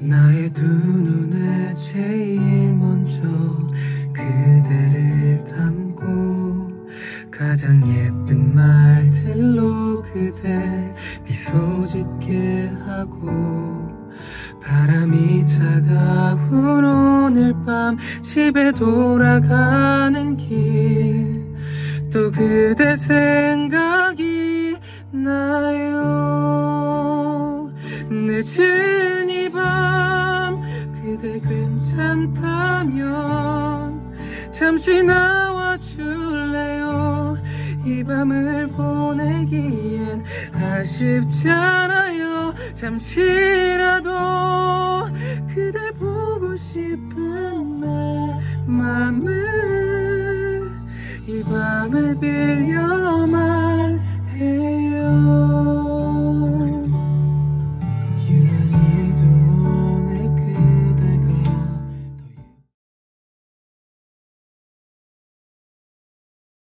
나의 두 눈에 제일 먼저 그대를 담고 가장 예쁜 말들로 그댈 미소 짓게 하고 바람이 차가운 오늘 밤 집에 돌아가는 길 또 그대 생각이 나요. 늦은 그대 괜찮다면 잠시 나와줄래요? 이 밤을 보내기엔 아쉽잖아요. 잠시라도 그댈 보고 싶은 내 맘을 이 밤을 빌